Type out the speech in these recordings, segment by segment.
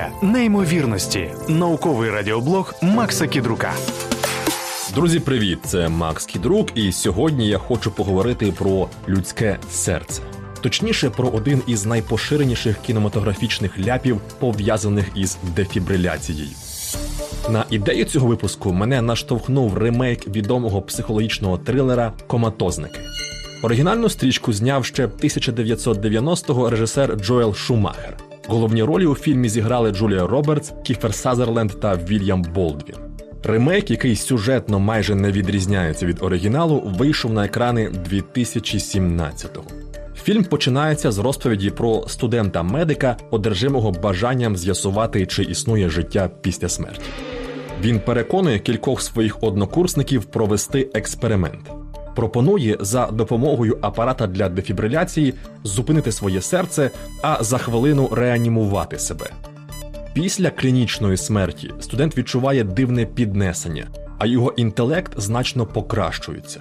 Теорія неймовірності. Науковий радіоблог Макса Кідрука. Друзі, привіт! Це Макс Кідрук, і сьогодні я хочу поговорити про людське серце. Точніше, про один із найпоширеніших кінематографічних ляпів, пов'язаних із дефібриляцією. На ідею цього випуску мене наштовхнув ремейк відомого психологічного трилера Коматозники. Оригінальну стрічку зняв ще 1990-го режисер Джоел Шумахер. Головні ролі у фільмі зіграли Джулія Робертс, Кіфер Сазерленд та Вільям Болдвін. Ремейк, який сюжетно майже не відрізняється від оригіналу, вийшов на екрани 2017-го. Фільм починається з розповіді про студента-медика, одержимого бажанням з'ясувати, чи існує життя після смерті. Він переконує кількох своїх однокурсників провести експеримент. Пропонує за допомогою апарата для дефібриляції зупинити своє серце, а за хвилину реанімувати себе. Після клінічної смерті студент відчуває дивне піднесення, а його інтелект значно покращується.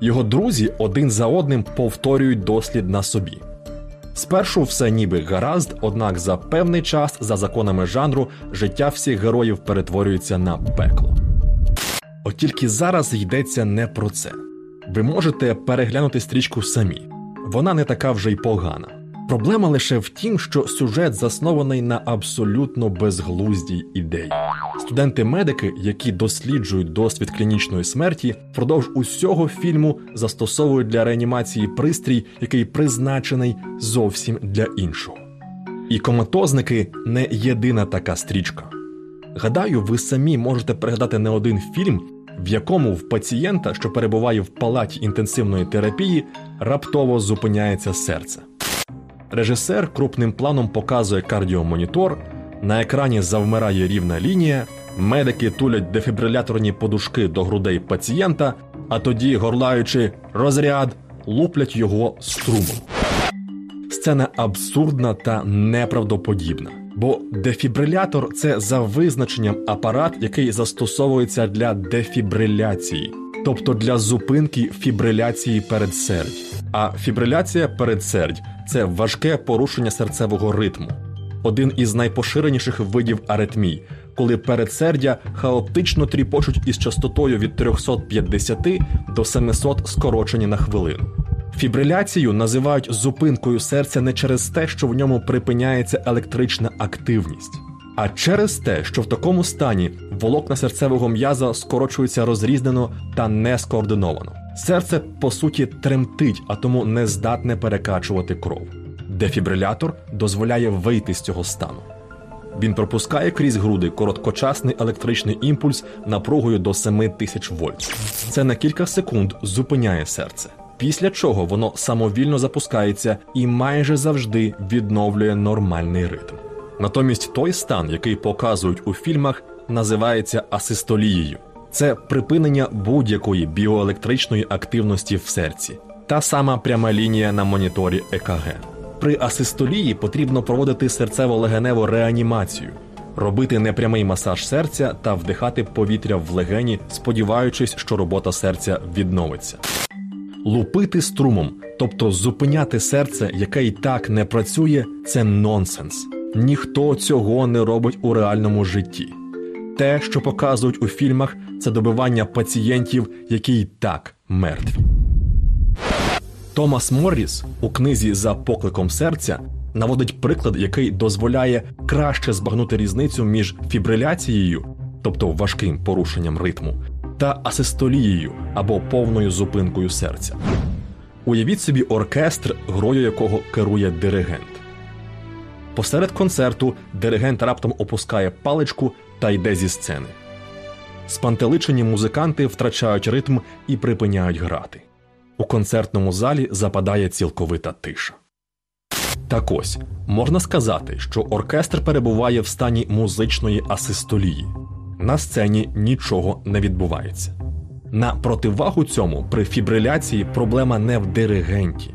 Його друзі один за одним повторюють дослід на собі. Спершу все ніби гаразд, однак за певний час, за законами жанру, життя всіх героїв перетворюється на пекло. От тільки зараз йдеться не про це. Ви можете переглянути стрічку самі, вона не така вже й погана. Проблема лише в тім, що сюжет заснований на абсолютно безглуздій ідеї. Студенти-медики, які досліджують досвід клінічної смерті, впродовж усього фільму застосовують для реанімації пристрій, який призначений зовсім для іншого. І коматозники не єдина така стрічка. Гадаю, ви самі можете пригадати не один фільм, в якому в пацієнта, що перебуває в палаті інтенсивної терапії, раптово зупиняється серце. Режисер крупним планом показує кардіомонітор, на екрані завмирає рівна лінія, медики тулять дефібриляторні подушки до грудей пацієнта, а тоді, горлаючи розряд, луплять його струмом. Сцена абсурдна та неправдоподібна, бо дефібрилятор це за визначенням апарат, який застосовується для дефібриляції, тобто для зупинки фібриляції передсердь. А фібриляція передсердь це важке порушення серцевого ритму, один із найпоширеніших видів аритмій, коли передсердя хаотично тріпочуть із частотою від 350 до 700 скорочені на хвилину. Фібриляцію називають зупинкою серця не через те, що в ньому припиняється електрична активність, а через те, що в такому стані волокна серцевого м'яза скорочуються розрізнено та не скоординовано. Серце по суті тремтить, а тому не здатне перекачувати кров. Дефібрилятор дозволяє вийти з цього стану. Він пропускає крізь груди короткочасний електричний імпульс напругою до 7000 вольт. Це на кілька секунд зупиняє серце, після чого воно самовільно запускається і майже завжди відновлює нормальний ритм. Натомість той стан, який показують у фільмах, називається асистолією. Це припинення будь-якої біоелектричної активності в серці, та сама пряма лінія на моніторі ЕКГ. При асистолії потрібно проводити серцево-легеневу реанімацію, робити непрямий масаж серця та вдихати повітря в легені, сподіваючись, що робота серця відновиться. Лупити струмом, тобто зупиняти серце, яке й так не працює, це нонсенс. Ніхто цього не робить у реальному житті. Те, що показують у фільмах, це добивання пацієнтів, які й так мертві. Томас Морріс у книзі За покликом серця наводить приклад, який дозволяє краще збагнути різницю між фібриляцією, тобто важким порушенням ритму, та асистолією або повною зупинкою серця. Уявіть собі оркестр, грою якого керує диригент. Посеред концерту диригент раптом опускає паличку та йде зі сцени. Спантеличені музиканти втрачають ритм і припиняють грати. У концертному залі западає цілковита тиша. Так ось можна сказати, що оркестр перебуває в стані музичної асистолії. На сцені нічого не відбувається. На противагу цьому при фібриляції проблема не в диригенті.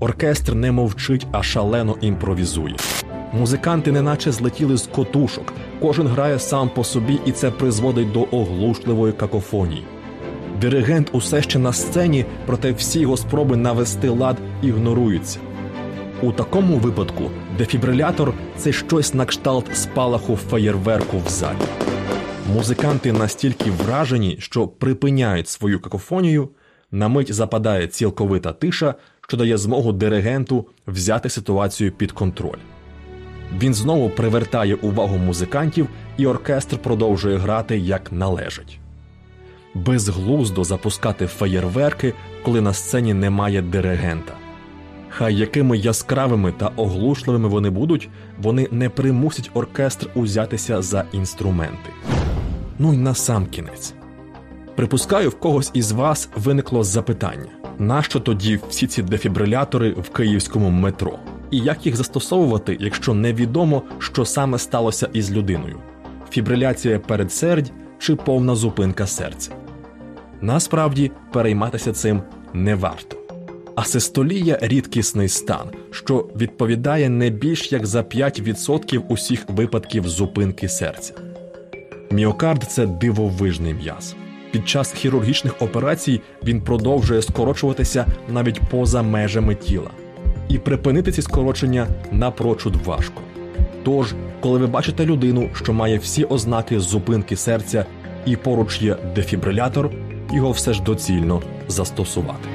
Оркестр не мовчить, а шалено імпровізує. Музиканти неначе злетіли з котушок, кожен грає сам по собі, і це призводить до оглушливої какофонії. Диригент усе ще на сцені, проте всі його спроби навести лад ігноруються. У такому випадку Дефібрилятор це щось на кшталт спалаху феєрверку в залі. Музиканти настільки вражені, що припиняють свою какофонію, на мить западає цілковита тиша, що дає змогу диригенту взяти ситуацію під контроль. Він знову привертає увагу музикантів, і оркестр продовжує грати як належить. Безглуздо запускати феєрверки, коли на сцені немає диригента. Хай якими яскравими та оглушливими вони будуть, вони не примусять оркестр узятися за інструменти. Ну й на сам кінець. Припускаю, в когось із вас виникло запитання: нащо тоді всі ці дефібрилятори в київському метро? І як їх застосовувати, якщо невідомо, що саме сталося із людиною: фібриляція передсердь чи повна зупинка серця? Насправді перейматися цим не варто. Асистолія рідкісний стан, що відповідає не більш як за 5% усіх випадків зупинки серця. Міокард це дивовижний м'яз. Під час хірургічних операцій він продовжує скорочуватися навіть поза межами тіла. І припинити ці скорочення напрочуд важко. Тож, коли ви бачите людину, що має всі ознаки зупинки серця, і поруч є дефібрилятор, його все ж доцільно застосувати.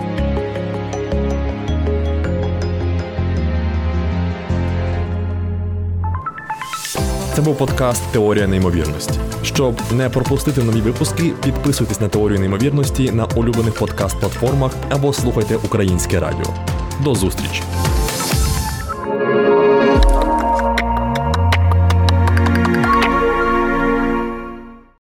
Це був подкаст Теорія неймовірності. Щоб не пропустити нові випуски, підписуйтесь на теорію неймовірності на улюблених подкаст-платформах або слухайте українське радіо. До зустрічі!